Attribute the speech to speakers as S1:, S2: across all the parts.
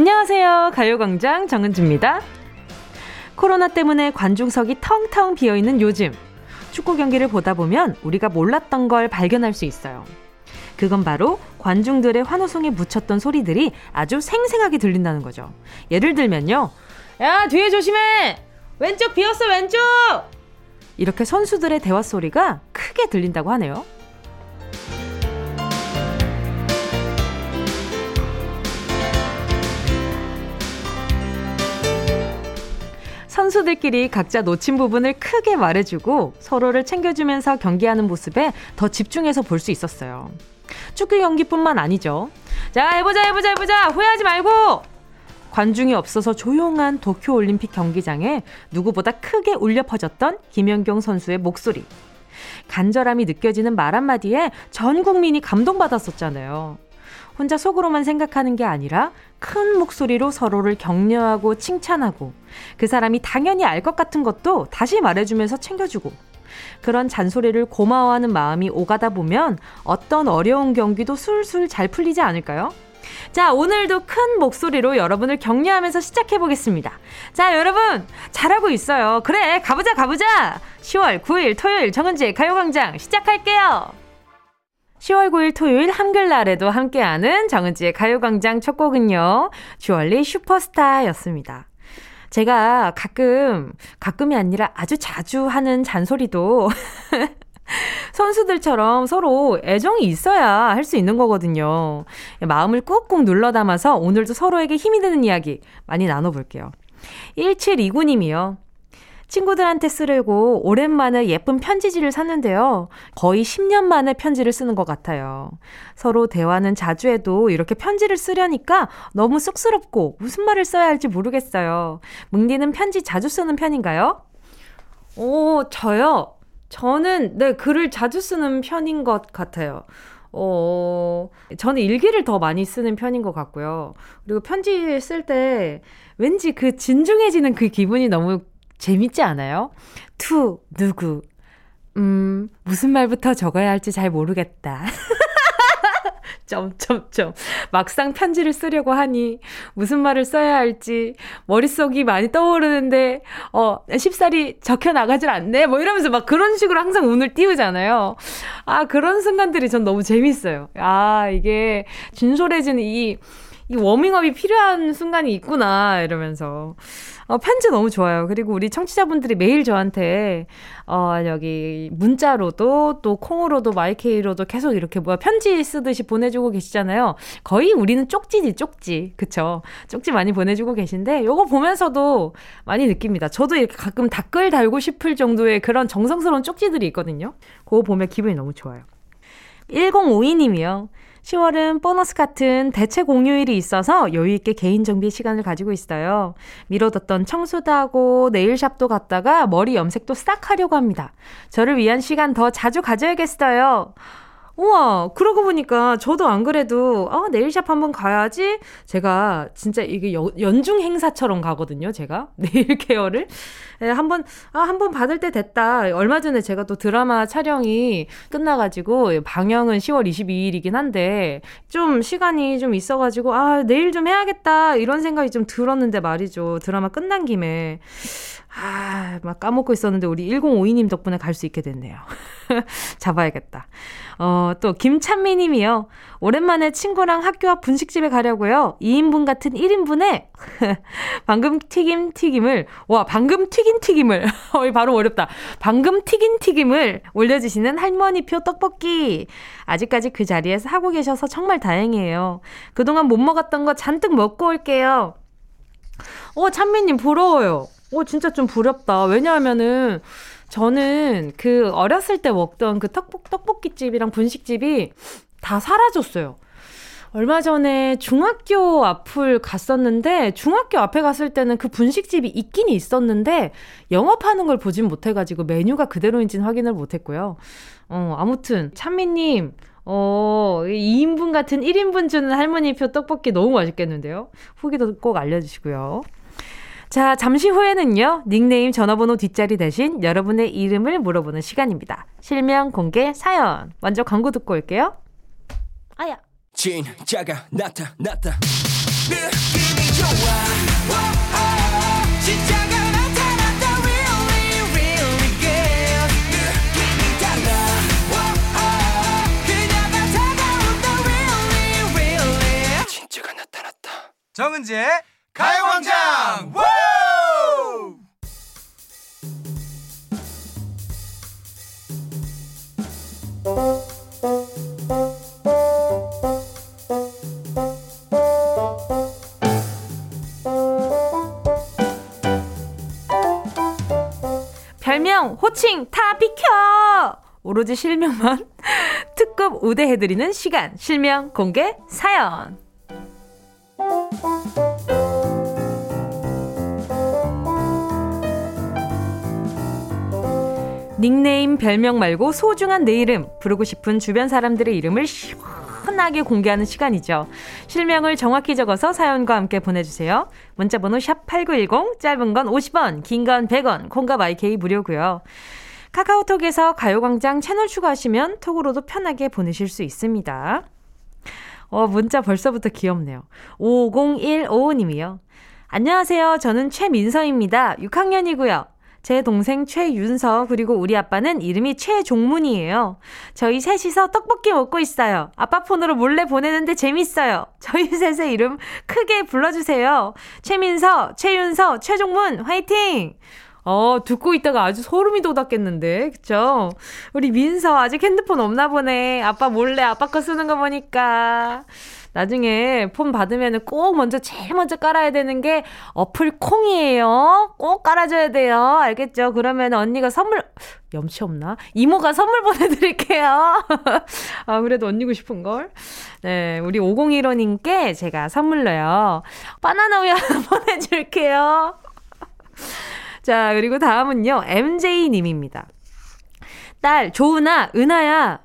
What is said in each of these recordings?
S1: 안녕하세요. 가요광장 정은지입니다. 코로나 때문에 관중석이 텅텅 비어있는 요즘. 축구 경기를 보다 보면 우리가 몰랐던 걸 발견할 수 있어요. 그건 바로 관중들의 환호성에 묻혔던 소리들이 아주 생생하게 들린다는 거죠. 예를 들면요. 야, 뒤에 조심해! 왼쪽 비었어, 왼쪽! 이렇게 선수들의 대화 소리가 크게 들린다고 하네요. 선수들끼리 각자 놓친 부분을 크게 말해주고 서로를 챙겨주면서 경기하는 모습에 더 집중해서 볼 수 있었어요. 축구 경기뿐만 아니죠. 자, 해보자, 해보자, 해보자! 후회하지 말고! 관중이 없어서 조용한 도쿄 올림픽 경기장에 누구보다 크게 울려 퍼졌던 김연경 선수의 목소리. 간절함이 느껴지는 말 한마디에 전 국민이 감동받았었잖아요. 혼자 속으로만 생각하는 게 아니라 큰 목소리로 서로를 격려하고 칭찬하고 그 사람이 당연히 알 것 같은 것도 다시 말해주면서 챙겨주고 그런 잔소리를 고마워하는 마음이 오가다 보면 어떤 어려운 경기도 술술 잘 풀리지 않을까요? 자, 오늘도 큰 목소리로 여러분을 격려하면서 시작해 보겠습니다. 자, 여러분, 잘하고 있어요. 그래, 가보자, 가보자! 10월 9일 토요일 정은지의 가요광장 시작할게요! 10월 9일 토요일 한글날에도 함께하는 정은지의 가요광장 첫 곡은요. 주얼리 슈퍼스타였습니다. 제가 가끔, 가끔이 아니라 아주 자주 하는 잔소리도 선수들처럼 서로 애정이 있어야 할 수 있는 거거든요. 마음을 꾹꾹 눌러 담아서 오늘도 서로에게 힘이 되는 이야기 많이 나눠볼게요. 1729님이요. 친구들한테 쓰려고 오랜만에 예쁜 편지지를 샀는데요. 거의 10년 만에 편지를 쓰는 것 같아요. 서로 대화는 자주 해도 이렇게 편지를 쓰려니까 너무 쑥스럽고 무슨 말을 써야 할지 모르겠어요. 뭉디는 편지 자주 쓰는 편인가요? 오, 저요? 저는, 네, 글을 자주 쓰는 편인 것 같아요. 어, 저는 일기를 더 많이 쓰는 편인 것 같고요. 그리고 편지 쓸 때 왠지 그 진중해지는 그 기분이 너무 재밌지 않아요? To, 누구. 음, 무슨 말부터 적어야 할지 잘 모르겠다. 점점점. 막상 편지를 쓰려고 하니 무슨 말을 써야 할지 머릿속이 많이 떠오르는데 어 쉽사리 적혀 나가질 않네. 뭐 이러면서 막 그런 식으로 항상 운을 띄우잖아요. 아 그런 순간들이 전 너무 재밌어요. 아 이게 진솔해지는 이 이 워밍업이 필요한 순간이 있구나 이러면서 어, 편지 너무 좋아요. 그리고 우리 청취자분들이 매일 저한테, 어, 여기 문자로도 또 콩으로도 마이케이로도 계속 이렇게 뭐야 편지 쓰듯이 보내주고 계시잖아요. 거의 우리는 쪽지지, 쪽지. 그쵸? 쪽지 많이 보내주고 계신데, 요거 보면서도 많이 느낍니다. 저도 이렇게 가끔 댓글 달고 싶을 정도의 그런 정성스러운 쪽지들이 있거든요. 그거 보면 기분이 너무 좋아요. 1052님이요. 10월은 보너스 같은 대체 공휴일이 있어서 여유있게 개인 정비 시간을 가지고 있어요. 미뤄뒀던 청소도 하고 네일샵도 갔다가 머리 염색도 싹 하려고 합니다. 저를 위한 시간 더 자주 가져야겠어요. 우와, 그러고 보니까 저도 안 그래도, 아, 네일샵 한번 가야지. 제가 진짜 이게 여, 연중 행사처럼 가거든요, 제가. 네일 케어를. 예, 한 번, 아, 한 번 받을 때 됐다. 얼마 전에 제가 또 드라마 촬영이 끝나가지고, 방영은 10월 22일이긴 한데, 좀 시간이 좀 있어가지고, 아, 내일 좀 해야겠다. 이런 생각이 좀 들었는데 말이죠. 드라마 끝난 김에. 아, 막 까먹고 있었는데 우리 1052님 덕분에 갈 수 있게 됐네요. 잡아야겠다. 어, 또 김찬미 님이요. 오랜만에 친구랑 학교 앞 분식집에 가려고요. 2인분 같은 1인분에 방금 튀김 튀김을 와, 방금 튀긴 튀김을 어, 바로 어렵다. 방금 튀긴 튀김을 올려 주시는 할머니표 떡볶이. 아직까지 그 자리에서 하고 계셔서 정말 다행이에요. 그동안 못 먹었던 거 잔뜩 먹고 올게요. 어, 찬미 님 부러워요. 오, 진짜 좀 부럽다. 왜냐하면은, 저는 그 어렸을 때 먹던 그 떡볶, 떡볶이집이랑 분식집이 다 사라졌어요. 얼마 전에 중학교 앞을 갔었는데 중학교 앞에 갔을 때는 그 분식집이 있긴 있었는데 영업하는 걸 보진 못해가지고 메뉴가 그대로인지는 확인을 못했고요. 어, 아무튼 찬미님 어, 2인분 같은 1인분 주는 할머니표 떡볶이 너무 맛있겠는데요? 후기도 꼭 알려주시고요. 자, 잠시 후에는요, 닉네임 전화번호 뒷자리 대신 여러분의 이름을 물어보는 시간입니다. 실명 공개 사연. 먼저 광고 듣고 올게요. 아야.
S2: 진짜가 나타났다 느낌이 좋아 진짜가 나타났다 really really good 느낌이 달라 그녀가 다가온다 really really 진짜가 나타났다
S3: 정은지의 가요광장
S1: 별명, 호칭 다 비켜! 오로지 실명만 특급 우대해드리는 시간, 실명 공개 사연. 닉네임, 별명 말고 소중한 내 이름, 부르고 싶은 주변 사람들의 이름을 시원하게 공개하는 시간이죠. 실명을 정확히 적어서 사연과 함께 보내주세요. 문자번호 샵8910, 짧은 건 50원, 긴 건 100원, 콩과 마이케이 무료고요. 카카오톡에서 가요광장 채널 추가하시면 톡으로도 편하게 보내실 수 있습니다. 어, 문자 벌써부터 귀엽네요. 50155님이요. 안녕하세요. 저는 최민서입니다. 6학년이고요. 제 동생 최윤서 그리고 우리 아빠는 이름이 최종문이에요. 저희 셋이서 떡볶이 먹고 있어요. 아빠 폰으로 몰래 보내는데 재밌어요. 저희 셋의 이름 크게 불러주세요. 최민서, 최윤서, 최종문 화이팅! 어, 듣고 있다가 아주 소름이 돋았겠는데, 그쵸? 우리 민서 아직 핸드폰 없나 보네. 아빠 몰래 아빠 거 쓰는 거 보니까. 나중에 폰 받으면 꼭 먼저 제일 먼저 깔아야 되는 게 어플 콩이에요. 꼭 깔아줘야 돼요. 알겠죠? 그러면 언니가 선물, 염치 없나? 이모가 선물 보내드릴게요. 아, 그래도 언니고 싶은 걸? 네, 우리 5015님께 제가 선물로요. 바나나 우유 하나 보내줄게요. 자, 그리고 다음은요, MJ님입니다. 딸, 조은아, 은하야.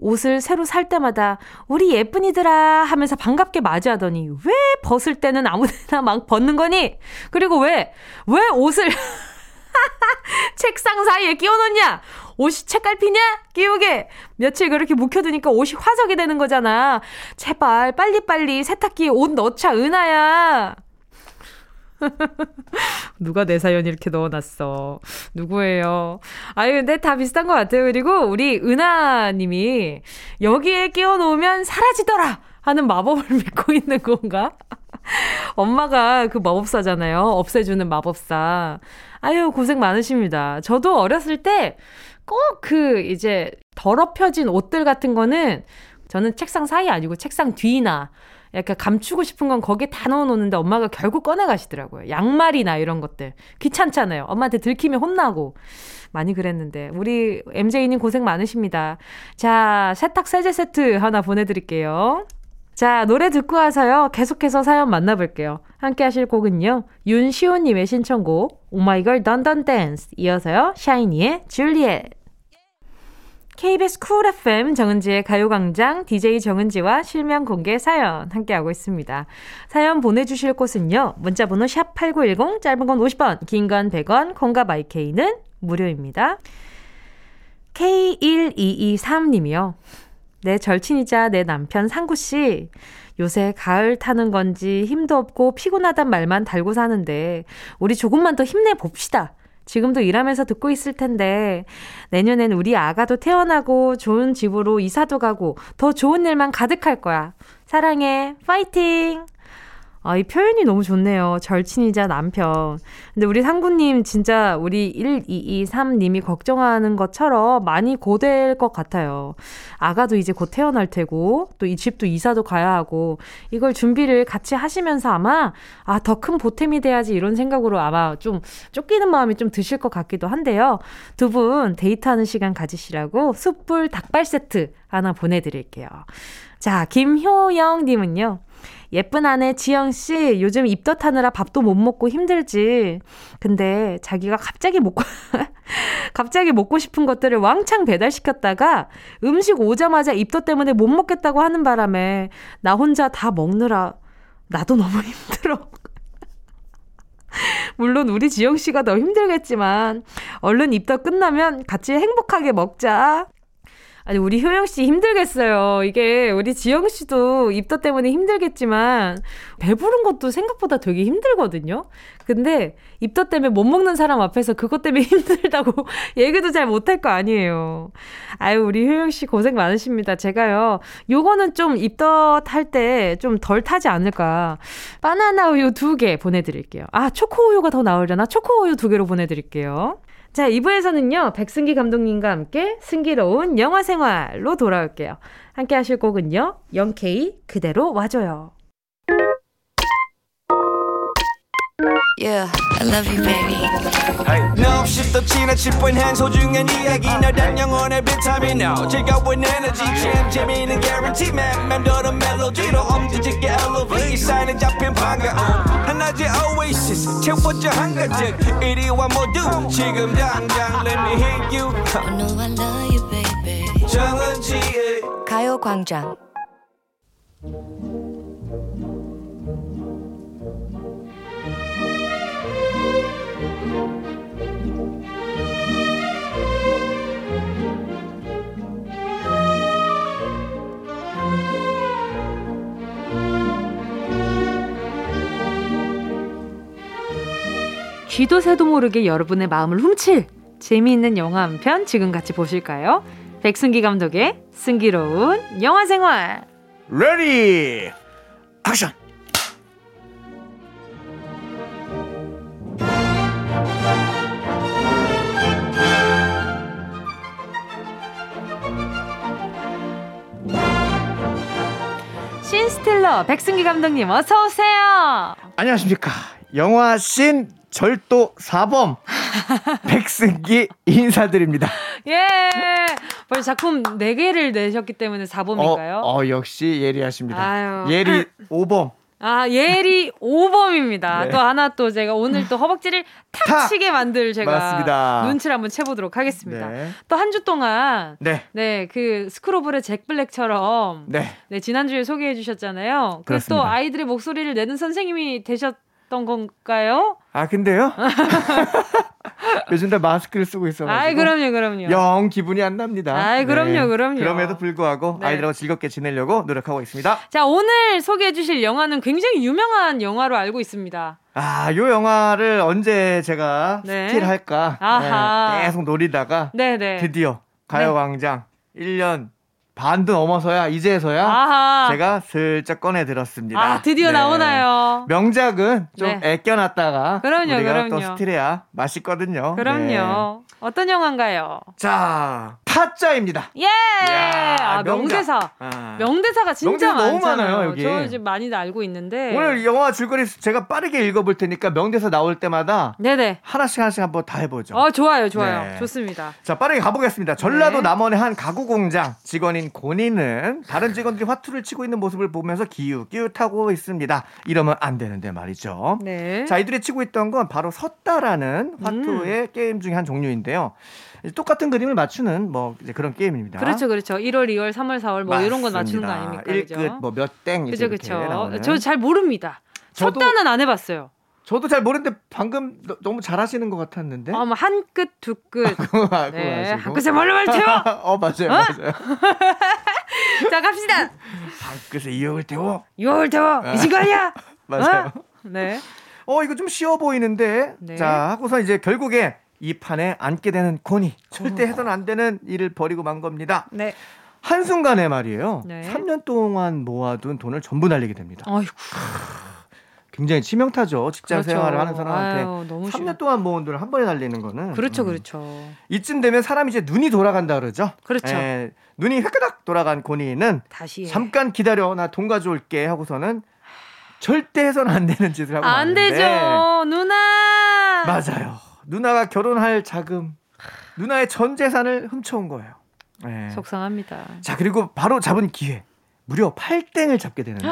S1: 옷을 새로 살 때마다 우리 예쁜이들아 하면서 반갑게 맞이하더니 왜 벗을 때는 아무 데나 막 벗는 거니? 그리고 왜, 왜 옷을 책상 사이에 끼워놓냐? 옷이 책갈피냐? 끼우게! 며칠 그렇게 묵혀두니까 옷이 화석이 되는 거잖아. 제발, 빨리빨리 세탁기에 옷 넣자, 은하야! 누가 내 사연 이렇게 넣어놨어. 누구예요? 아유, 근데 다 비슷한 것 같아요. 그리고 우리 은하님이 여기에 끼워놓으면 사라지더라! 하는 마법을 믿고 있는 건가? 엄마가 그 마법사잖아요. 없애주는 마법사. 아유, 고생 많으십니다. 저도 어렸을 때 꼭 그 이제 더럽혀진 옷들 같은 거는 저는 책상 사이 아니고 책상 뒤나 약간 감추고 싶은 건 거기에 다 넣어놓는데 엄마가 결국 꺼내 가시더라고요. 양말이나 이런 것들. 귀찮잖아요. 엄마한테 들키면 혼나고. 많이 그랬는데. 우리 MJ님 고생 많으십니다. 자, 세탁 세제 세트 하나 보내드릴게요. 자, 노래 듣고 와서요. 계속해서 사연 만나볼게요. 함께 하실 곡은요. 윤시호님의 신청곡, 오마이걸 Dun Dun Dance. 이어서요. 샤이니의 Juliette. KBS Cool FM 정은지의 가요광장 DJ 정은지와 실명 공개 사연 함께하고 있습니다. 사연 보내주실 곳은요. 문자번호 샵 8910 짧은 건 50원 긴 건 100원 콩과 마이K는 무료입니다. K1223님이요. 내 절친이자 내 남편 상구씨. 요새 가을 타는 건지 힘도 없고 피곤하단 말만 달고 사는데 우리 조금만 더 힘내봅시다. 지금도 일하면서 듣고 있을 텐데 내년엔 우리 아가도 태어나고 좋은 집으로 이사도 가고 더 좋은 일만 가득할 거야. 사랑해. 파이팅! 아, 이 표현이 너무 좋네요. 절친이자 남편. 근데 우리 상구님 진짜 우리 1223님이 걱정하는 것처럼 많이 고될 것 같아요. 아가도 이제 곧 태어날 테고, 또 이 집도 이사도 가야 하고, 이걸 준비를 같이 하시면서 아마, 아, 더 큰 보탬이 돼야지 이런 생각으로 아마 좀 쫓기는 마음이 좀 드실 것 같기도 한데요. 두 분 데이트하는 시간 가지시라고 숯불 닭발 세트 하나 보내드릴게요. 자, 김효영님은요. 예쁜 아내 지영씨, 요즘 입덧하느라 밥도 못 먹고 힘들지. 근데 자기가 갑자기 먹고, 갑자기 먹고 싶은 것들을 왕창 배달시켰다가 음식 오자마자 입덧 때문에 못 먹겠다고 하는 바람에 나 혼자 다 먹느라 나도 너무 힘들어. 물론 우리 지영 씨가 더 힘들겠지만 얼른 입덧 끝나면 같이 행복하게 먹자. 아니, 우리 효영 씨 힘들겠어요. 이게 우리 지영 씨도 입덧 때문에 힘들겠지만 배부른 것도 생각보다 되게 힘들거든요. 근데 입덧 때문에 못 먹는 사람 앞에서 그것 때문에 힘들다고 얘기도 잘 못할 거 아니에요. 아유, 우리 효영 씨 고생 많으십니다. 제가요, 요거는 좀 입덧 할 때 좀 덜 타지 않을까. 바나나 우유 두 개 보내드릴게요. 아, 초코 우유가 더 나오려나? 초코 우유 두 개로 보내드릴게요. 자, 2부에서는요, 백승기 감독님과 함께 승기로운 영화 생활로 돌아올게요. 함께 하실 곡은요, 영케이 그대로 와줘요.
S4: Yeah, I love you, baby.
S2: No 없이 또 지나칠 뻔한 소중한 이야기. 너란 영혼의 비타민 O 즐거운 에너지 참 재미있는 guarantee man. 맘대로 멜로디로 엄지짓게 elevate 이 사인에 잡힌 반가움. 하나의 oasis. 채워져 한가득 이리와 모두 지금 당장 let me hit you.
S4: I know I love you, baby.
S2: 정은지의
S4: 가요광장.
S1: 쥐도 새도 모르게 여러분의 마음을 훔칠 재미있는 영화 한 편 지금 같이 보실까요? 백승기 감독의 승기로운 영화 생활.
S3: ready action
S1: 신스틸러 백승기 감독님 어서 오세요.
S3: 안녕하십니까 영화 신 절도 사범 백승기 인사드립니다
S1: 예. 벌써 작품 4개를 내셨기 때문에 4범인가요?
S3: 어, 어, 역시 예리하십니다
S1: 아유.
S3: 예리 오범
S1: 아, 예리 5범입니다.
S3: 네.
S1: 또 하나 또 제가 오늘 또 허벅지를 탁
S3: 탁!
S1: 치게 만들 제가
S3: 맞습니다.
S1: 눈치를 한번 채보도록 하겠습니다.
S3: 네.
S1: 또한 주 동안
S3: 네.
S1: 네, 그 스크로블의 잭 블랙처럼 네,
S3: 네.
S1: 지난주에 소개해 주셨잖아요. 그래서 또
S3: 그렇습니다.
S1: 아이들의 목소리를 내는 선생님이 되셨 던 건가요?
S3: 아 근데요 요즘 다 마스크를 쓰고 있어가지고
S1: 아이, 그럼요, 그럼요.
S3: 영 기분이 안 납니다. 네.
S1: 아이, 그럼요, 그럼요.
S3: 그럼에도 불구하고
S1: 네.
S3: 아이들하고 즐겁게 지내려고 노력하고 있습니다.
S1: 자, 오늘 소개해 주실 영화는 굉장히 유명한 영화로 알고 있습니다.
S3: 아, 요 영화를 언제 제가
S1: 네.
S3: steal 할까
S1: 아하.
S3: 네, 계속 노리다가
S1: 네, 네.
S3: 드디어 가요광장 1년 반도 넘어서야 이제서야
S1: 아하.
S3: 제가 슬쩍 꺼내 들었습니다.
S1: 아, 드디어
S3: 네.
S1: 나오나요?
S3: 명작은 좀
S1: 네.
S3: 애껴놨다가
S1: 그럼요,
S3: 우리가
S1: 그럼요.
S3: 또 steal해야 맛있거든요. 네.
S1: 그럼요. 어떤 영화인가요?
S3: 자, 타짜입니다.
S1: 예!
S3: 이야,
S1: 아. 명대사.
S3: 아.
S1: 명대사가 진짜
S3: 명대사 너무.
S1: 많아요,
S3: 여기.
S1: 저 이제 많이들 알고 있는데.
S3: 오늘 영화 줄거리 제가 빠르게 읽어볼 테니까 명대사 나올 때마다
S1: 네네.
S3: 하나씩 하나씩 한번 다 해보죠.
S1: 어, 좋아요, 좋아요.
S3: 네.
S1: 좋습니다.
S3: 자, 빠르게 가보겠습니다. 전라도
S1: 네.
S3: 남원의 한 가구 공장 직원 인 고니는 다른 직원들이 화투를 치고 있는 모습을 보면서 기웃기웃하고 있습니다. 이러면 안 되는데 말이죠.
S1: 네.
S3: 자, 이들이 치고 있던 건 바로 섰다라는 화투의
S1: 음.
S3: 게임 중에 한 종류인데요. 똑같은 그림을 맞추는 뭐 그런 게임입니다.
S1: 그렇죠, 그렇죠. 1월, 2월, 3월, 4월 뭐 이런 건 맞추는 거. 아닙니까? 그죠?
S3: 1끝 뭐몇땡 이제
S1: 그죠, 그죠. 저 잘 모릅니다.
S3: 저도-
S1: 섰다는 안 해봤어요.
S3: 저도 잘 모르는데 방금 너- 너무 잘하시는 것 같았는데.
S1: 어, 뭐한 끝, 두 끝.
S3: 그거
S1: 네. 한 끝에 뭘로 말해요?
S3: 어 맞아요 맞아요.
S1: 자, 갑시다.
S3: 한 끝에 이역을 태워.
S1: 6월 태워. 미친 거 아니야?
S3: 맞아요.
S1: 네.
S3: 어 이거 좀 쉬워 보이는데
S1: 네.
S3: 자 하고서 이제 결국에 이 판에 앉게 되는 고니 절대 해서는 안 되는 일을 벌이고 만 겁니다.
S1: 네.
S3: 한순간에 말이에요.
S1: 네.
S3: 3년 동안 모아둔 돈을 전부 날리게 됩니다.
S1: 아이고.
S3: 굉장히 치명타죠. 직장
S1: 그렇죠.
S3: 생활을 하는 사람한테
S1: 아유, 너무
S3: 3년
S1: 심해.
S3: 동안 모은 돈을 한 번에 날리는 거는
S1: 그렇죠,
S3: 음.
S1: 그렇죠.
S3: 이쯤 되면 사람이 이제 눈이 돌아간다 그러죠.
S1: 그렇죠.
S3: 에, 눈이 획가닥 돌아간 고니는
S1: 다시 해.
S3: 잠깐 기다려 나 돈 가져올게 하고서는 절대 해서는 안 되는 짓을 하고
S1: 안 되죠, 누나.
S3: 맞아요. 누나가 결혼할 자금, 누나의 전 재산을 훔쳐온 거예요. 예.
S1: 속상합니다.
S3: 자 그리고 바로 잡은 기회. 무려 8땡을 잡게 되는데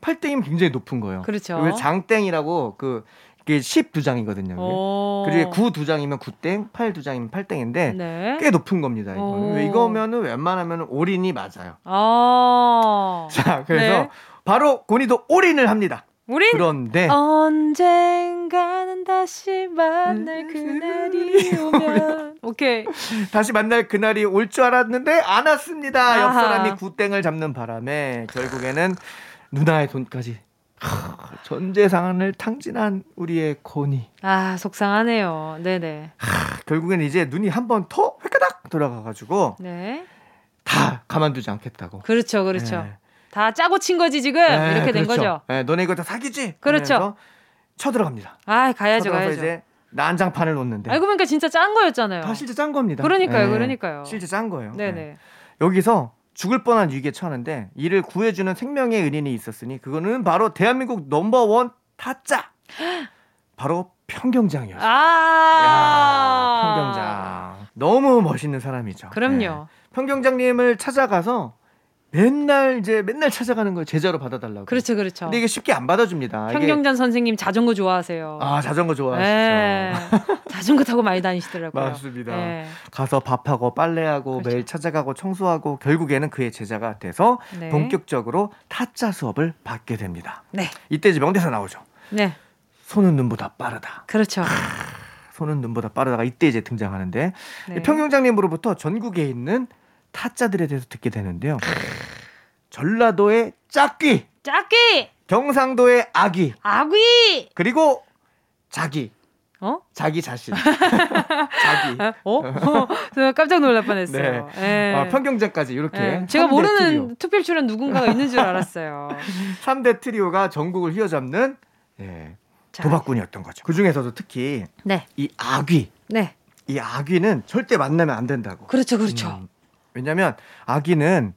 S3: 8땡이면 굉장히 높은 거예요.
S1: 그렇죠.
S3: 장땡이라고 그 이게 12장이거든요.
S1: 오.
S3: 그리고 9두 장이면 9땡, 8두 장이면 8땡인데
S1: 네.
S3: 꽤 높은 겁니다. 이거는.
S1: 오.
S3: 왜 이거면은 웬만하면 올인이 맞아요.
S1: 아.
S3: 자, 그래서
S1: 네.
S3: 바로 고니도 올인을 합니다.
S1: 우린
S3: 그런데
S1: 언젠가는 다시 만날 그날이 오면 오케이
S3: 다시 만날 그날이 올 줄 알았는데 안 왔습니다. 옆
S1: 아하.
S3: 사람이 구땡을 잡는 바람에 결국에는 누나의 돈까지 하, 전 재산을 탕진한 우리의 고니.
S1: 아 속상하네요 네네
S3: 결국엔 이제 눈이 한 번더 획가닥 돌아가가지고
S1: 네
S3: 다 가만두지 않겠다고.
S1: 그렇죠 그렇죠
S3: 네.
S1: 다 짜고 친 거지 지금
S3: 네,
S1: 이렇게 된
S3: 그렇죠.
S1: 거죠
S3: 네, 너네 이거 다 사기지?
S1: 그렇죠.
S3: 쳐들어갑니다.
S1: 아 가야죠 가야죠
S3: 이제 난장판을 놓는데
S1: 알고 보니까 진짜 짠 거였잖아요
S3: 다 실제 짠 겁니다.
S1: 그러니까요,
S3: 네,
S1: 그러니까요.
S3: 실제 짠 거예요.
S1: 네네
S3: 네. 여기서 죽을 뻔한 위기에 처하는데 이를 구해주는 생명의 은인이 있었으니 그거는 바로 대한민국 넘버원 타짜 바로 평경장이었어요.
S1: 아
S3: 야, 평경장 너무 멋있는 사람이죠.
S1: 그럼요
S3: 네. 평경장님을 찾아가서 맨날 이제 맨날 찾아가는 거예요. 제자로 받아달라고.
S1: 그렇죠 그렇죠
S3: 근데 이게 쉽게 안 받아줍니다. 이게-
S1: 평경전 선생님 자전거 좋아하세요
S3: 아 자전거 좋아하시죠.
S1: 네. 자전거 타고 많이 다니시더라고요
S3: 맞습니다.
S1: 네.
S3: 가서 밥하고 빨래하고
S1: 그렇죠.
S3: 매일 찾아가고 청소하고 결국에는 그의 제자가 돼서
S1: 네.
S3: 본격적으로 타짜 수업을 받게 됩니다.
S1: 네.
S3: 이때 이제 명대사 나오죠.
S1: 네.
S3: 손은 눈보다 빠르다.
S1: 그렇죠.
S3: 손은 눈보다 빠르다가 이때 이제 등장하는데
S1: 네.
S3: 평경장님으로부터 전국에 있는 타짜들에 대해서 듣게 되는데요. 전라도의 짝귀,
S1: 짝기!
S3: 경상도의 아귀,
S1: 아귀!
S3: 그리고 자기,
S1: 어?
S3: 자기 자신, 자기.
S1: 어? 어? 제가 깜짝 놀랄 뻔했어요. 네.
S3: 아, 평경장까지 이렇게
S1: 네. 제가 모르는. 투필 출연 누군가가 있는 줄 알았어요.
S3: 3대 트리오가 전국을 휘어잡는 예,
S1: 자,
S3: 도박꾼이었던 거죠. 그 중에서도 특히
S1: 네.
S3: 이 아귀,
S1: 네.
S3: 이 아귀는 절대 만나면 안 된다고.
S1: 그렇죠, 그렇죠.
S3: 음, 왜냐하면 아귀는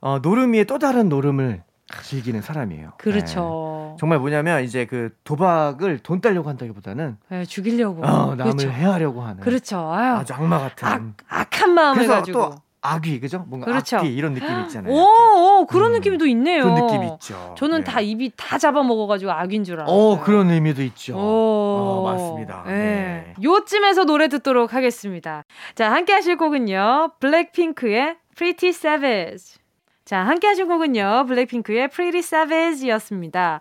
S3: 어, 노름이의 또 다른 노름을 즐기는 사람이에요.
S1: 그렇죠.
S3: 네. 정말 뭐냐면 이제 그 도박을 돈 따려고 한다기보다는
S1: 네, 죽이려고.
S3: 어, 남을
S1: 그렇죠.
S3: 해하려고 하는
S1: 그렇죠. 아유,
S3: 아주 악마 같은.
S1: 악, 악한 마음을
S3: 그래서
S1: 가지고.
S3: 또 아귀 그죠? 뭔가
S1: 그렇죠.
S3: 악귀 이런 느낌 있잖아요.
S1: 오, 오, 그런
S3: 음,
S1: 느낌이 또 있네요.
S3: 그런 느낌이 있죠.
S1: 저는
S3: 네.
S1: 다 입이 다 잡아먹어가지고 악인 줄 알았어요.
S3: 어 그런 의미도 있죠.
S1: 오,
S3: 어, 맞습니다.
S1: 네.
S3: 네.
S1: 요쯤에서 노래 듣도록 하겠습니다. 자, 함께 하실 곡은요. 블랙핑크의 Pretty Savage. 자, 함께 하실 곡은요. 블랙핑크의 Pretty Savage였습니다.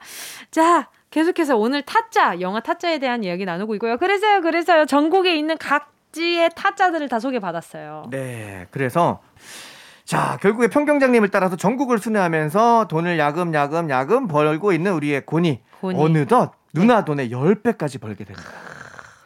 S1: 자, 계속해서 오늘 타짜, 영화 타짜에 대한 이야기 나누고 있고요. 그래서요, 그래서요. 전국에 있는 각 지의 타짜들을 다 소개받았어요.
S3: 네, 그래서 자 결국에 평경장님을 따라서 전국을 순회하면서 돈을 야금 야금 야금 벌고 있는 우리의 고니,
S1: 고니.
S3: 어느덧 누나 돈의 10배까지 벌게 됩니다.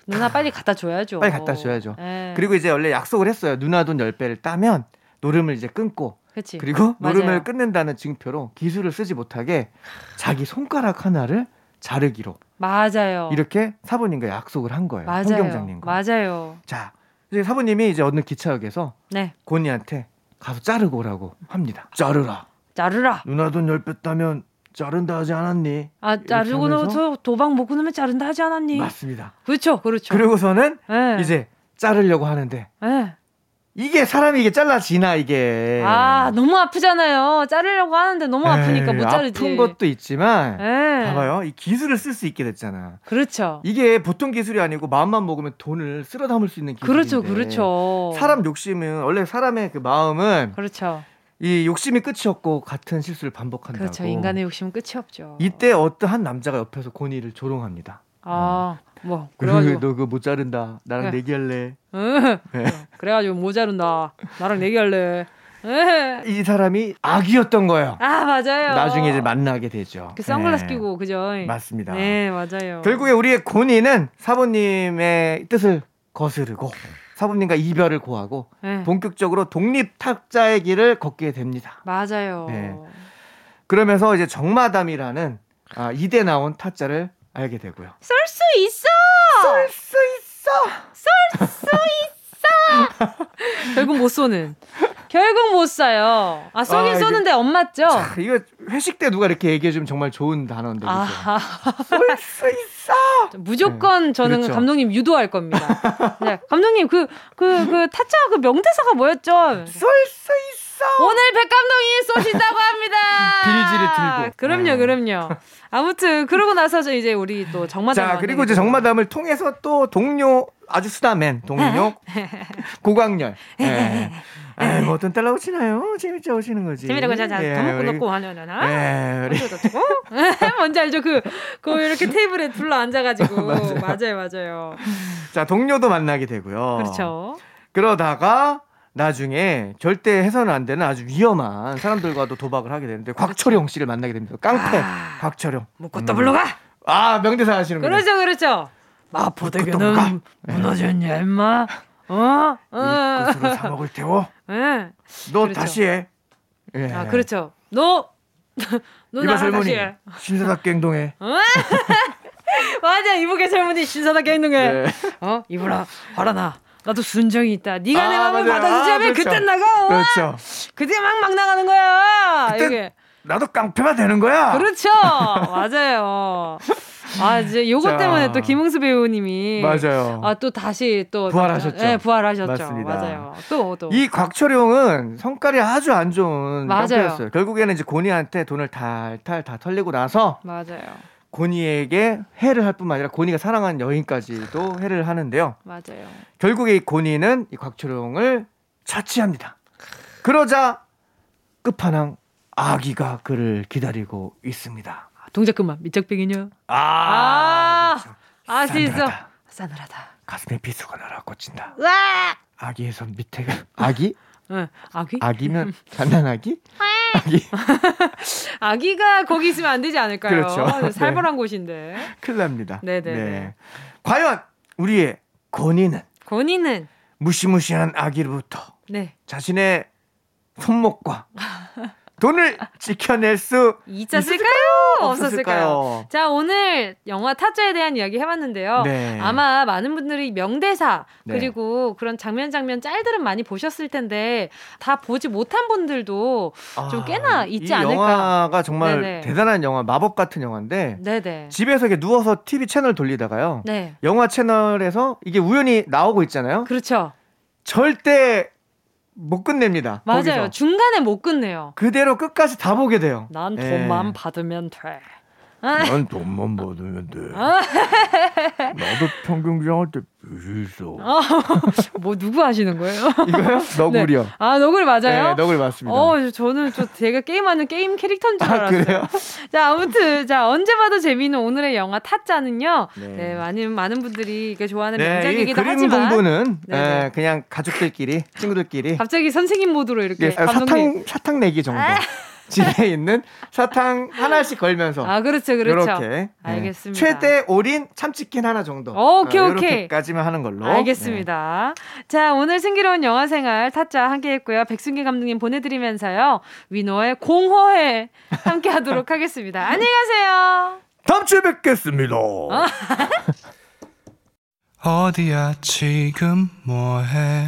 S1: 누나 빨리 갖다 줘야죠.
S3: 빨리 갖다 줘야죠.
S1: 예.
S3: 그리고 이제 원래 약속을 했어요. 누나 돈 10배를 따면 노름을 이제 끊고
S1: 그치.
S3: 그리고
S1: 맞아요.
S3: 노름을 끊는다는 증표로 기술을 쓰지 못하게 자기 손가락 하나를 자르기로
S1: 맞아요.
S3: 이렇게 사부님과 약속을 한 거예요.
S1: 맞아요.
S3: 평경장님과.
S1: 맞아요.
S3: 자, 이제 사부님이 이제 어느 기차역에서
S1: 네.
S3: 고니한테 가서 자르고 오라고 합니다. 자르라.
S1: 자르라.
S3: 누나 돈 10배 따면 자른다 하지 않았니?
S1: 아, 자르고? 나서 도박 먹고 나면 자른다 하지 않았니?
S3: 맞습니다.
S1: 그렇죠, 그렇죠.
S3: 그러고서는
S1: 예.
S3: 이제 자르려고 하는데
S1: 예.
S3: 이게 사람이 이게 잘라지나 이게.
S1: 아, 너무 아프잖아요. 자르려고 하는데 너무 아프니까
S3: 에이,
S1: 못 자르지.
S3: 아픈 것도 있지만
S1: 예.
S3: 봐봐요. 이 기술을 쓸 수 있게 됐잖아.
S1: 그렇죠.
S3: 이게 보통 기술이 아니고 마음만 먹으면 돈을 쓸어 담을 수 있는 기술인데.
S1: 그렇죠, 그렇죠.
S3: 사람 욕심은 원래 사람의 그 마음은
S1: 그렇죠.
S3: 이 욕심이 끝이 없고 같은 실수를 반복한다고.
S1: 그렇죠. 인간의 욕심은 끝이 없죠.
S3: 이때 어떠한 남자가 옆에서 고니를 조롱합니다.
S1: 아, 뭐
S3: 그래가지고
S1: 그래가지고
S3: 너 그거 못 자른다. 나랑
S1: 네.
S3: 내기할래.
S1: 응.
S3: 네.
S1: 그래가지고 못 자른다. 나랑 내기할래. 예.
S3: 이 사람이 악이었던 거예요.
S1: 아, 맞아요.
S3: 나중에 이제 만나게 되죠.
S1: 그 선글라스
S3: 네.
S1: 끼고 그죠?
S3: 맞습니다.
S1: 네, 맞아요.
S3: 결국에 우리의 고니는 사부님의 뜻을 거스르고 사부님과 이별을 고하고
S1: 네.
S3: 본격적으로 독립 탁자의 길을 걷게 됩니다.
S1: 맞아요.
S3: 네. 그러면서 이제 정마담이라는 아, 이대 나온 타짜를 알게 되고요.
S1: 쏠 수 있어.
S3: 쏠 수 있어.
S1: 결국 못 쏘는. 결국 못 쏴요. 아 쏘긴
S3: 아, 이게-
S1: 쏘는데 안 맞죠?
S3: 자, 이거 회식 때 누가 이렇게 얘기해 주면 정말 좋은 단어인데.
S1: 아,
S3: 쏠수 있어.
S1: 무조건 저는
S3: 그렇죠.
S1: 감독님 유도할 겁니다. 네, 감독님 그 그그 타짜 그 명대사가 뭐였죠?
S3: 쏠 수 있어.
S1: 오늘 백 감독이 쏘신다고 합니다.
S3: 빌지를 들고.
S1: 그럼요,
S3: 네.
S1: 그럼요. 아무튼 그러고 나서 저 이제 우리 또 정마담.
S3: 자, 그리고 이제 정마담을 통해서 또 동료 아주 수다맨 동료 고광렬. 예. 에이, 뭐 어떤 딸라고 치나요? 재밌게 오시는 거지.
S1: 재미라고 자자
S3: 예,
S1: 더 먹고
S3: 우리-
S1: 넣고 하려나?
S3: 예,
S1: 뭔지 알죠? 그, 그 이렇게 테이블에 둘러 앉아가지고 맞아요, 맞아요.
S3: 자 동료도 만나게 되고요.
S1: 그렇죠.
S3: 그러다가 나중에 절대 해서는 안 되는 아주 위험한 사람들과도 도박을 하게 되는데 곽철용 씨를 만나게 됩니다. 깡패
S1: 아.
S3: 곽철용.
S1: 묶었다 불러가.
S3: 아 명대사 하시는 거예요.
S1: 그렇죠, 그렇죠. 마포대교는 무너졌냐, 임마. 어, 어,
S3: 꽃으로 사 먹을 테고
S1: 예.
S3: 너
S1: 그렇죠.
S3: 다시 해. 예.
S1: 아, 그렇죠. 너, 너
S3: 이봐
S1: 나랑
S3: 젊은이
S1: 해.
S3: 신사답게 행동해.
S1: 맞아, 이북의 젊은이 신사답게 행동해.
S3: 네.
S1: 어, 이불아, 화라나. 나도 순정이 있다. 네가 내
S3: 아,
S1: 마음을
S3: 맞아요.
S1: 받아주지
S3: 아, 그렇죠.
S1: 그땐 나가. 어?
S3: 그렇죠.
S1: 그때 막 막 나가는 거야. 이게.
S3: 나도 깡패가 되는 거야.
S1: 그렇죠. 맞아요. 아, 이제 요것
S3: 자.
S1: 때문에 또 김흥수 배우님이
S3: 맞아요.
S1: 아, 또 다시 또
S3: 부활하셨죠.
S1: 네, 부활하셨죠.
S3: 맞습니다.
S1: 맞아요. 또 또.
S3: 이 곽철용은 성깔이 아주 안 좋은
S1: 맞아요.
S3: 깡패였어요. 결국에는 이제 고니한테 돈을 탈탈 다 털리고 나서
S1: 맞아요.
S3: 고니에게 해를 할 뿐만 아니라 고니가 사랑하는 여인까지도 해를 하는데요.
S1: 맞아요.
S3: 결국에 이 고니는 이 곽철용을 차치합니다. 그러자 끝판왕 아기가 그를 기다리고 있습니다.
S1: 동작 그만. 미적백이냐?
S3: 아,
S1: 아. 아, 수 있어.
S3: 싸늘하다.
S1: 싸늘하다.
S3: 가슴에 비수가 날아 꽂힌다.
S1: 으아!
S3: 아기의 손 밑에가 아기?
S1: 응, 아기?
S3: 아기면 갓난아기? 아기
S1: 아기가 거기 있으면 안 되지 않을까요?
S3: 그렇죠.
S1: 살벌한 곳인데.
S3: 큰일 납니다.
S1: 네네 네.
S3: 과연 우리의 고니는
S1: 건이는
S3: 무시무시한 아기로부터
S1: 네.
S3: 자신의 손목과 돈을 지켜낼 수
S1: 있었을까요? 없었을까요?
S3: 없었을까요?
S1: 자, 오늘 영화 타짜에 대한 이야기 해봤는데요.
S3: 네.
S1: 아마 많은 분들이 명대사,
S3: 네.
S1: 그리고 그런 장면 장면 짤들은 많이 보셨을 텐데, 다 보지 못한 분들도 좀 꽤나 있지
S3: 아, 이
S1: 않을까.
S3: 영화가 정말
S1: 네네.
S3: 대단한 영화, 마법 같은 영화인데
S1: 네네.
S3: 집에서 이렇게 누워서 TV 채널 돌리다가요.
S1: 네.
S3: 영화 채널에서 이게 우연히 나오고 있잖아요.
S1: 그렇죠.
S3: 절대 못 끝냅니다.
S1: 맞아요.
S3: 거기서.
S1: 중간에 못 끝내요.
S3: 그대로 끝까지 다 보게 돼요.
S1: 난
S3: 예.
S1: 돈만 받으면 돼.
S3: 난 돈만 받으면 돼.
S1: 아.
S3: 나도 평균주장할 때 있어.
S1: 뭐 누구 하시는 거예요?
S3: 이거요? 너구리요.
S1: 네. 아, 너구리 맞아요?
S3: 네, 너구리 맞습니다.
S1: 어, 저는 저 제가 게임하는 게임 캐릭터인 줄
S3: 아,
S1: 알았어요.
S3: 그래요?
S1: 자, 아무튼 자 언제 봐도 재미있는 오늘의 영화 타짜는요. 네,
S3: 네.
S1: 많은 많은 분들이 이게 좋아하는
S3: 네, 이
S1: 명작이기도
S3: 그림
S1: 하지만
S3: 공부는
S1: 네네.
S3: 에, 그냥 가족들끼리, 친구들끼리
S1: 갑자기 선생님 모드로 이렇게
S3: 예,
S1: 감독님.
S3: 사탕 사탕 내기 정도. 집에 있는 사탕 하나씩 걸면서
S1: 아, 그렇죠, 그렇죠.
S3: 이렇게
S1: 알겠습니다.
S3: 최대 올인 참치킨 하나 정도.
S1: 오케이,
S3: 어,
S1: 오케이.
S3: 이렇게까지만 하는 걸로.
S1: 알겠습니다. 자, 오늘 승기로운 영화 생활 타짜 함께 했고요. 백승기 감독님 보내드리면서요. 위노의 공허해 함께 하도록 하겠습니다. 안녕히 가세요.
S3: 네. 다음 주에 뵙겠습니다.
S5: 어디야 지금 뭐해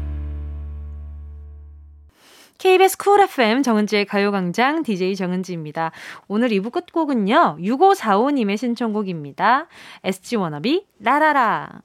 S1: KBS 쿨 FM 정은지의 가요광장 DJ 정은지입니다. 오늘 2부 끝곡은요. 6545님의 신청곡입니다. SG 워너비 라라라.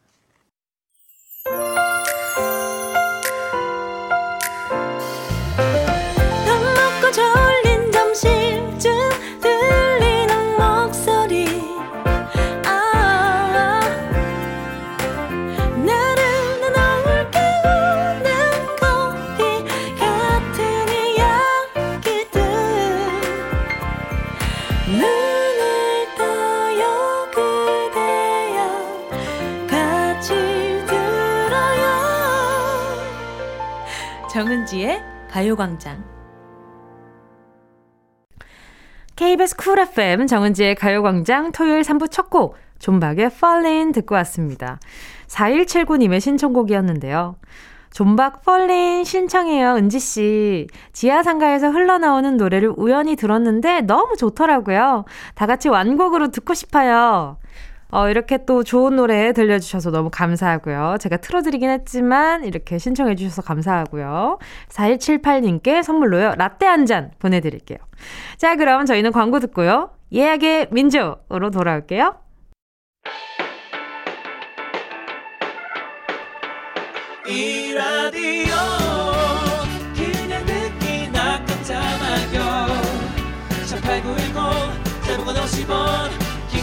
S1: 가요광장. KBS Cool FM 정은지의 가요광장 토요일 3부 첫 곡 존박의 Fallin 듣고 왔습니다. 4179님의 신청곡이었는데요. 존박 Fallin 신청해요 은지씨. 지하상가에서 흘러나오는 노래를 우연히 들었는데 너무 좋더라고요. 다 같이 완곡으로 듣고 싶어요. 어, 이렇게 또 좋은 노래 들려주셔서 너무 감사하고요. 제가 틀어드리긴 했지만 이렇게 신청해주셔서 감사하고요. 4178님께 선물로요. 라떼 한 잔 보내드릴게요. 자, 그럼 저희는 광고 듣고요. 예약의 민족으로 돌아올게요.
S2: 이 라디오 그냥 듣기나 깜짝마요 18910 대목원 50원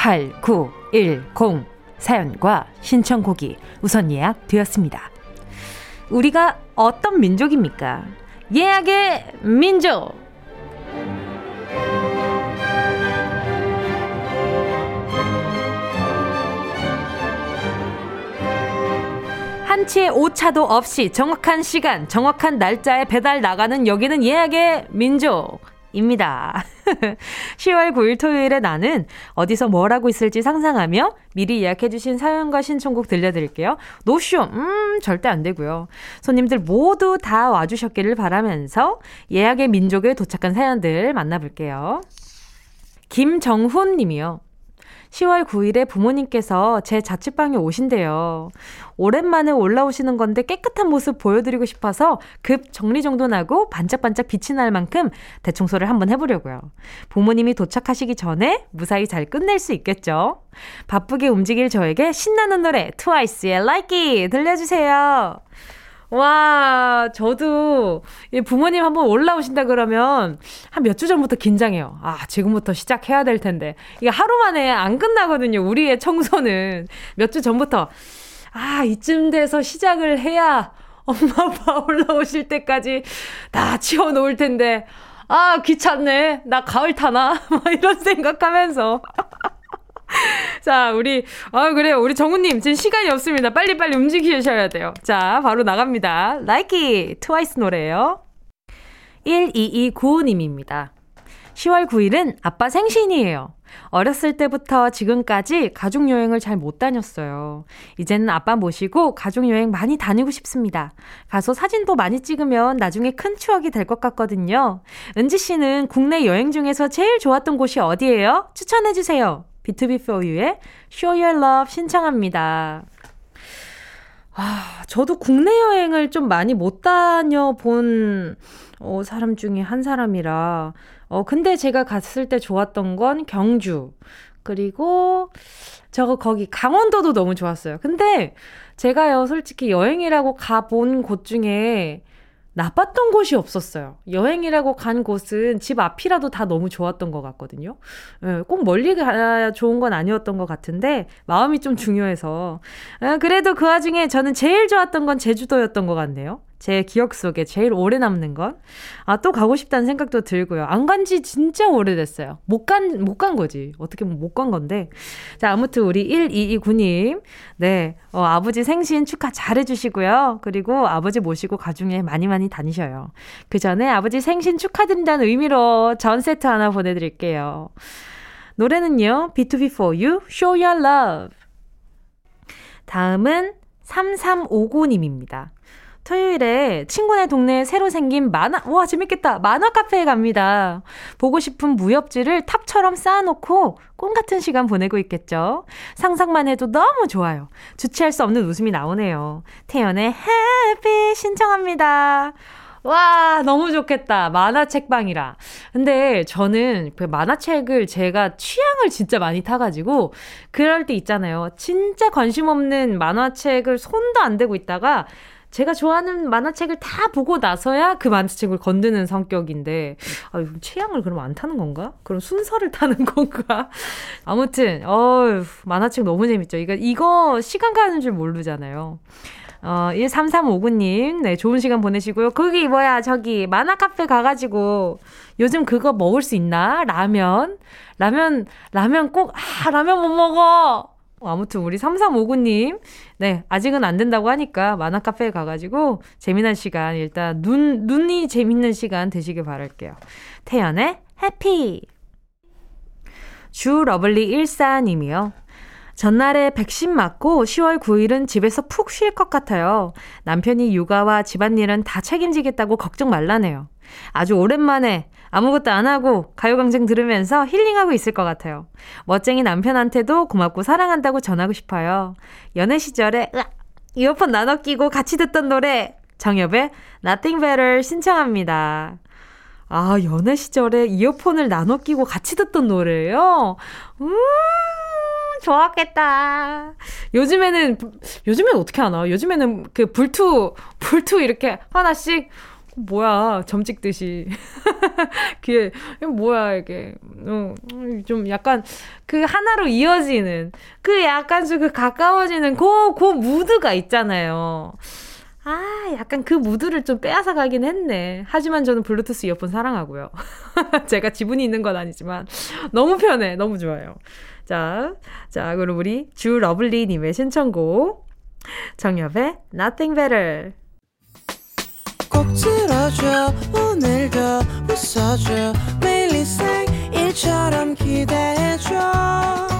S1: 8910 사연과 신청곡이 우선 예약되었습니다. 우리가 어떤 민족입니까? 예약의 민족! 한치의 오차도 없이 정확한 시간, 정확한 날짜에 배달 나가는 여기는 예약의 민족 입니다. 10월 9일 토요일에 나는 어디서 뭘 하고 있을지 상상하며 미리 예약해주신 사연과 신청곡 들려드릴게요. 노쇼, 음, 절대 안 되고요. 손님들 모두 다 와주셨기를 바라면서 예약의 민족에 도착한 사연들 만나볼게요. 김정훈 님이요. 10월 9일에 부모님께서 제 자취방에 오신대요. 오랜만에 올라오시는 건데 깨끗한 모습 보여드리고 싶어서 급 정리정돈하고 반짝반짝 빛이 날 만큼 대청소를 한번 해보려고요. 부모님이 도착하시기 전에 무사히 잘 끝낼 수 있겠죠? 바쁘게 움직일 저에게 신나는 노래 트와이스의 Like It 들려주세요. 와, 저도 이 부모님 한번 올라오신다 그러면 한 몇 주 전부터 긴장해요. 아, 지금부터 시작해야 될 텐데. 이게 하루 만에 안 끝나거든요. 우리의 청소는. 몇 주 전부터. 아, 이쯤 돼서 시작을 해야 엄마 아빠 올라오실 때까지 다 치워 놓을 텐데. 아, 귀찮네. 나 가을 타나? 막 이런 생각하면서. 자, 우리, 아, 그래요. 우리 정우님, 지금 시간이 없습니다. 빨리빨리 움직이셔야 돼요. 자, 바로 나갑니다. Likey, 트와이스 노래예요 12295님입니다. 10월 9일은 아빠 생신이에요. 어렸을 때부터 지금까지 가족여행을 잘 못 다녔어요. 이제는 아빠 모시고 가족여행 많이 다니고 싶습니다. 가서 사진도 많이 찍으면 나중에 큰 추억이 될 것 같거든요. 은지 씨는 국내 여행 중에서 제일 좋았던 곳이 어디예요? 추천해주세요. B2B4U의 Show Your Love 신청합니다. 아, 저도 국내 여행을 좀 많이 못 다녀본 어, 사람 중에 한 사람이라. 어, 근데 제가 갔을 때 좋았던 건 경주. 그리고 저거 거기 강원도도 너무 좋았어요. 근데 제가요, 솔직히 여행이라고 가본 곳 중에 나빴던 곳이 없었어요. 여행이라고 간 곳은 집 앞이라도 다 너무 좋았던 것 같거든요. 예, 꼭 멀리 가야 좋은 건 아니었던 것 같은데, 마음이 좀 중요해서. 예, 그래도 그 와중에 저는 제일 좋았던 건 제주도였던 것 같네요. 제 기억 속에 제일 오래 남는 건. 아, 또 가고 싶다는 생각도 들고요. 안 간 지 진짜 오래됐어요. 못 간, 못 간 거지. 어떻게 보면 못 간 건데. 자, 아무튼 우리 1229님. 네. 어, 아버지 생신 축하 잘 해주시고요. 그리고 아버지 모시고 가중에 많이 많이 다니셔요. 그 전에 아버지 생신 축하드린다는 의미로 전 세트 하나 보내드릴게요. 노래는요. B2B4U, Show Your Love. 다음은 3359님입니다. 토요일에 친구네 동네에 새로 생긴 만화, 와, 재밌겠다. 만화 카페에 갑니다. 보고 싶은 무협지를 탑처럼 쌓아놓고 꿈 같은 시간 보내고 있겠죠. 상상만 해도 너무 좋아요. 주체할 수 없는 웃음이 나오네요. 태연의 해피 신청합니다. 와, 너무 좋겠다. 만화책방이라. 근데 저는 그 만화책을 제가 취향을 진짜 많이 타가지고, 그럴 때 있잖아요. 진짜 관심 없는 만화책을 손도 안 대고 있다가, 제가 좋아하는 만화책을 다 보고 나서야 그 만화책을 건드는 성격인데, 아, 취향을 그럼 안 타는 건가? 그럼 순서를 타는 건가? 아무튼, 어휴, 만화책 너무 재밌죠. 이거, 이거 시간 가는 줄 모르잖아요. 어, 13359님, 네, 좋은 시간 보내시고요. 거기 뭐야, 저기, 만화카페 가가지고, 요즘 그거 먹을 수 있나? 라면? 라면, 라면 꼭, 아, 라면 못 먹어! 아무튼 우리 3359님, 네, 아직은 안 된다고 하니까 만화 카페에 가가지고 재미난 시간, 일단 눈, 눈이 재밌는 시간 되시길 바랄게요. 태연의 Happy! 주 러블리 14님이요. 전날에 백신 맞고 10월 9일은 집에서 푹 쉴 것 같아요. 남편이 육아와 집안일은 다 책임지겠다고 걱정 말라네요. 아주 오랜만에 아무것도 안 하고 가요광장 들으면서 힐링하고 있을 것 같아요. 멋쟁이 남편한테도 고맙고 사랑한다고 전하고 싶어요. 연애 시절에 으악, 이어폰 나눠 끼고 같이 듣던 노래 정엽의 Nothing Better 신청합니다. 아, 연애 시절에 이어폰을 나눠 끼고 같이 듣던 노래예요. 음, 좋았겠다. 요즘에는 요즘에는 어떻게 하나? 요즘에는 그 불투 불투 이렇게 하나씩 뭐야 점 찍듯이 그게 뭐야 이게 어, 좀 약간 그 하나로 이어지는 그 약간 좀 그 가까워지는 그, 그 무드가 있잖아요. 아, 약간 그 무드를 좀 빼앗아 가긴 했네. 하지만 저는 블루투스 이어폰 사랑하고요. 제가 지분이 있는 건 아니지만 너무 편해. 너무 좋아요. 자, 자, 그럼 우리 주 러블리 님의 신청곡 정엽의 Nothing Better
S6: 꼭 들어줘 오늘도 웃어줘 매일 일상일처럼 기대해줘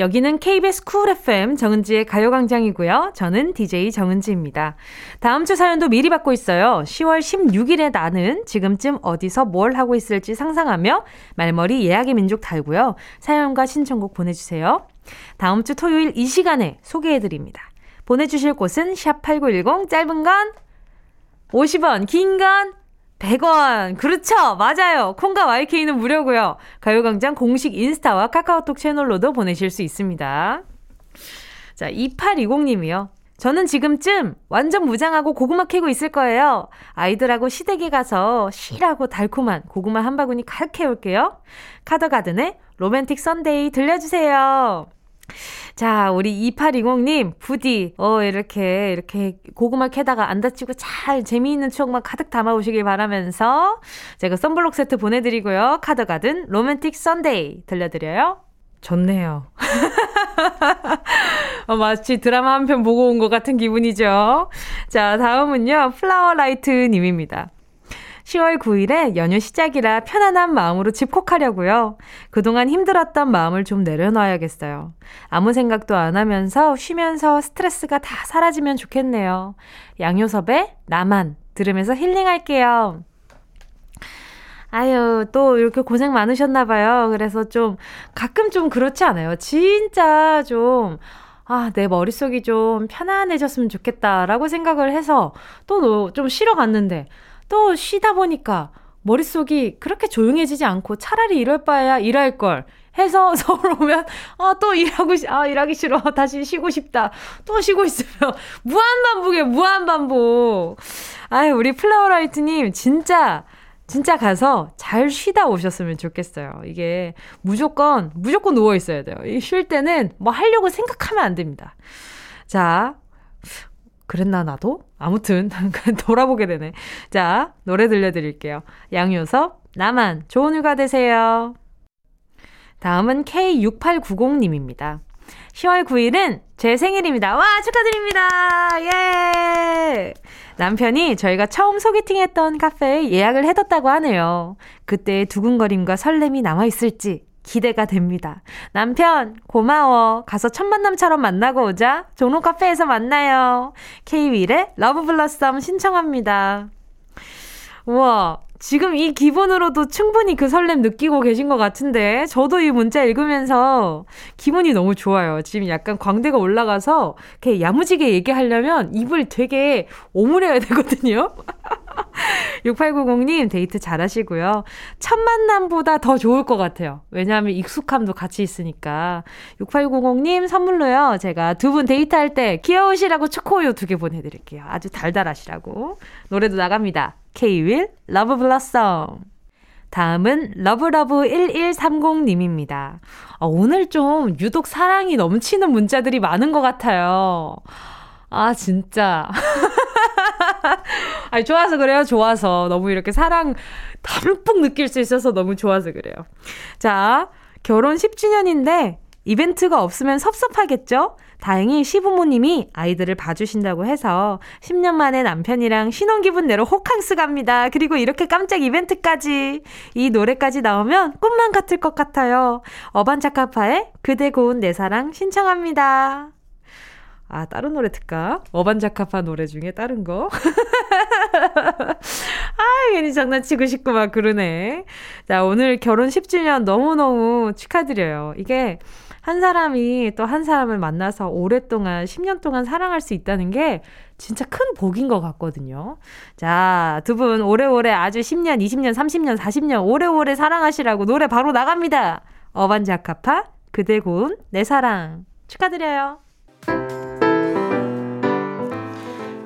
S1: 여기는 KBS 쿨 FM 정은지의 가요광장이고요. 저는 DJ 정은지입니다. 다음 주 사연도 미리 받고 있어요. 10월 16일에 나는 지금쯤 어디서 뭘 하고 있을지 상상하며 말머리 예약의 민족 달고요. 사연과 신청곡 보내주세요. 다음 주 토요일 이 시간에 소개해드립니다. 보내주실 곳은 샵8910 짧은 건 50원, 긴 건 100원. 그렇죠. 맞아요. 콩과 YK는 무료고요. 가요광장 공식 인스타와 카카오톡 채널로도 보내실 수 있습니다. 자, 2820님이요. 저는 지금쯤 완전 무장하고 고구마 캐고 있을 거예요. 아이들하고 시댁에 가서 실하고 달콤한 고구마 한 바구니 가득 캐올게요. 카더가든의 Romantic Sunday 들려주세요. 자, 우리 2820님, 부디, 어, 이렇게, 이렇게 고구마 캐다가 안 다치고 잘 재미있는 추억만 가득 담아오시길 바라면서 제가 썬블록 세트 보내드리고요. 카더가든 Romantic Sunday 들려드려요. 좋네요. 어, 마치 드라마 한 편 보고 온 것 같은 기분이죠. 자, 다음은요, 플라워라이트 님입니다. 10월 9일에 연휴 시작이라 편안한 마음으로 집콕하려고요. 그동안 힘들었던 마음을 좀 내려놔야겠어요. 아무 생각도 안 하면서 쉬면서 스트레스가 다 사라지면 좋겠네요. 양요섭의 나만 들으면서 힐링할게요. 아유, 또 이렇게 고생 많으셨나봐요. 그래서 좀, 가끔 좀 그렇지 않아요? 진짜 좀, 아, 내 머릿속이 좀 편안해졌으면 좋겠다라고 생각을 해서 또 좀 쉬러 갔는데, 또 쉬다 보니까 머릿속이 그렇게 조용해지지 않고 차라리 이럴 바에야 일할 걸 해서 서울 오면 아 또 일하고 싶- 아 일하기 싫어. 다시 쉬고 싶다. 또 쉬고 있으면 무한 반복이에요 무한 반복. 아유 우리 플라워라이트님 진짜 진짜 가서 잘 쉬다 오셨으면 좋겠어요. 이게 무조건 무조건 누워 있어야 돼요. 이쉴 때는 뭐 하려고 생각하면 안 됩니다. 자 그랬나 나도? 아무튼 돌아보게 되네. 자, 노래 들려드릴게요. 양효섭, 나만 좋은 휴가 되세요. 다음은 K6890님입니다. 10월 9일은 제 생일입니다. 와, 축하드립니다. 예! 남편이 저희가 처음 소개팅했던 카페에 예약을 해뒀다고 하네요. 그때의 두근거림과 설렘이 남아있을지 기대가 됩니다. 남편, 고마워. 가서 첫 만남처럼 만나고 오자. 종로 카페에서 만나요. K-윌의 Love Blossom 신청합니다. 우와, 지금 이 기분으로도 충분히 그 설렘 느끼고 계신 것 같은데, 저도 이 문자 읽으면서 기분이 너무 좋아요. 지금 약간 광대가 올라가서, 이렇게 야무지게 얘기하려면 입을 되게 오므려야 되거든요. 6890님 데이트 잘 하시고요. 첫 만남보다 더 좋을 것 같아요. 왜냐하면 익숙함도 같이 있으니까. 6890님 선물로요. 제가 두 분 데이트할 때 귀여우시라고 초코우유 두 개 보내드릴게요. 아주 달달하시라고. 노래도 나갑니다. K-윌 Love Blossom. 다음은 러브러브 1130님입니다. 어, 오늘 좀 유독 사랑이 넘치는 문자들이 많은 것 같아요. 아, 진짜. 아니, 좋아서 그래요, 좋아서. 너무 이렇게 사랑 담뿍 느낄 수 있어서 너무 좋아서 그래요. 자, 결혼 10주년인데 이벤트가 없으면 섭섭하겠죠? 다행히 시부모님이 아이들을 봐주신다고 해서 10년 만에 남편이랑 신혼 기분 내러 호캉스 갑니다. 그리고 이렇게 깜짝 이벤트까지. 이 노래까지 나오면 꿈만 같을 것 같아요. 어반자카파의 그대 고운 내 사랑 신청합니다. 아, 다른 노래 듣까? 어반자카파 노래 중에 다른 거? 아, 괜히 장난치고 싶고 막 그러네. 자, 오늘 결혼 10주년 너무너무 축하드려요. 이게 한 사람이 또 한 사람을 만나서 오랫동안, 10년 동안 사랑할 수 있다는 게 진짜 큰 복인 것 같거든요. 자, 두 분 오래오래 아주 10년, 20년, 30년, 40년 오래오래 사랑하시라고 노래 바로 나갑니다. 어반자카파, 그대 고운 내 사랑. 축하드려요.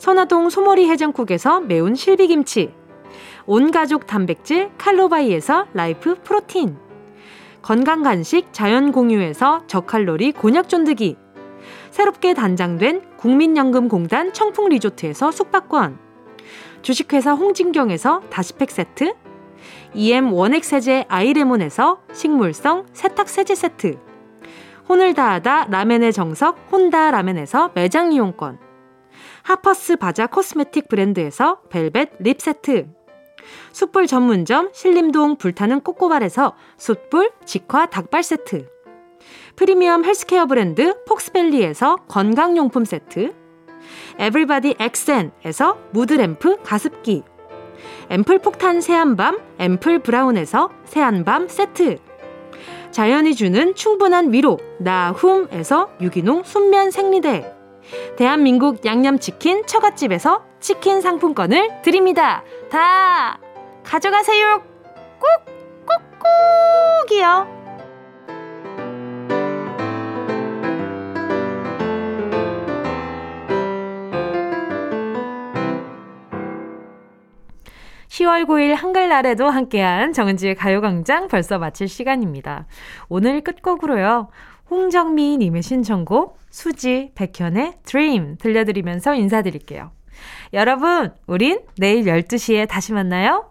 S1: 선화동 소머리 해장국에서 매운 실비김치. 온가족 단백질 칼로바이에서 Life Protein. 건강 간식 자연 공유에서 저칼로리 곤약 쫀득이. 새롭게 단장된 국민연금공단 청풍 리조트에서 숙박권. 주식회사 홍진경에서 다시팩 세트. EM 원액 세제 아이레몬에서 식물성 세탁 세제 세트. 혼을 다하다 라멘의 정석 혼다 라멘에서 매장 이용권. 하퍼스 바자 코스메틱 브랜드에서 벨벳 립 세트. 숯불 전문점 신림동 불타는 꼬꼬발에서 숯불 직화 닭발 세트. 프리미엄 헬스케어 브랜드 폭스밸리에서 건강용품 세트. 에브리바디 엑센에서 무드램프 가습기. 앰플 폭탄 새한밤 앰플 브라운에서 새한밤 세트. 자연이 주는 충분한 위로 나훔에서 유기농 순면 생리대. 대한민국 양념치킨 처갓집에서 치킨 상품권을 드립니다. 다 가져가세요. 꼭, 꼭, 꼭이요. (10월 9일) 한글날에도 함께한 정은지의 가요광장 벌써 마칠 시간입니다. 오늘 끝곡으로요. 홍정미 님의 신청곡 수지 백현의 Dream 들려드리면서 인사드릴게요. 여러분, 우린 내일 12시에 다시 만나요.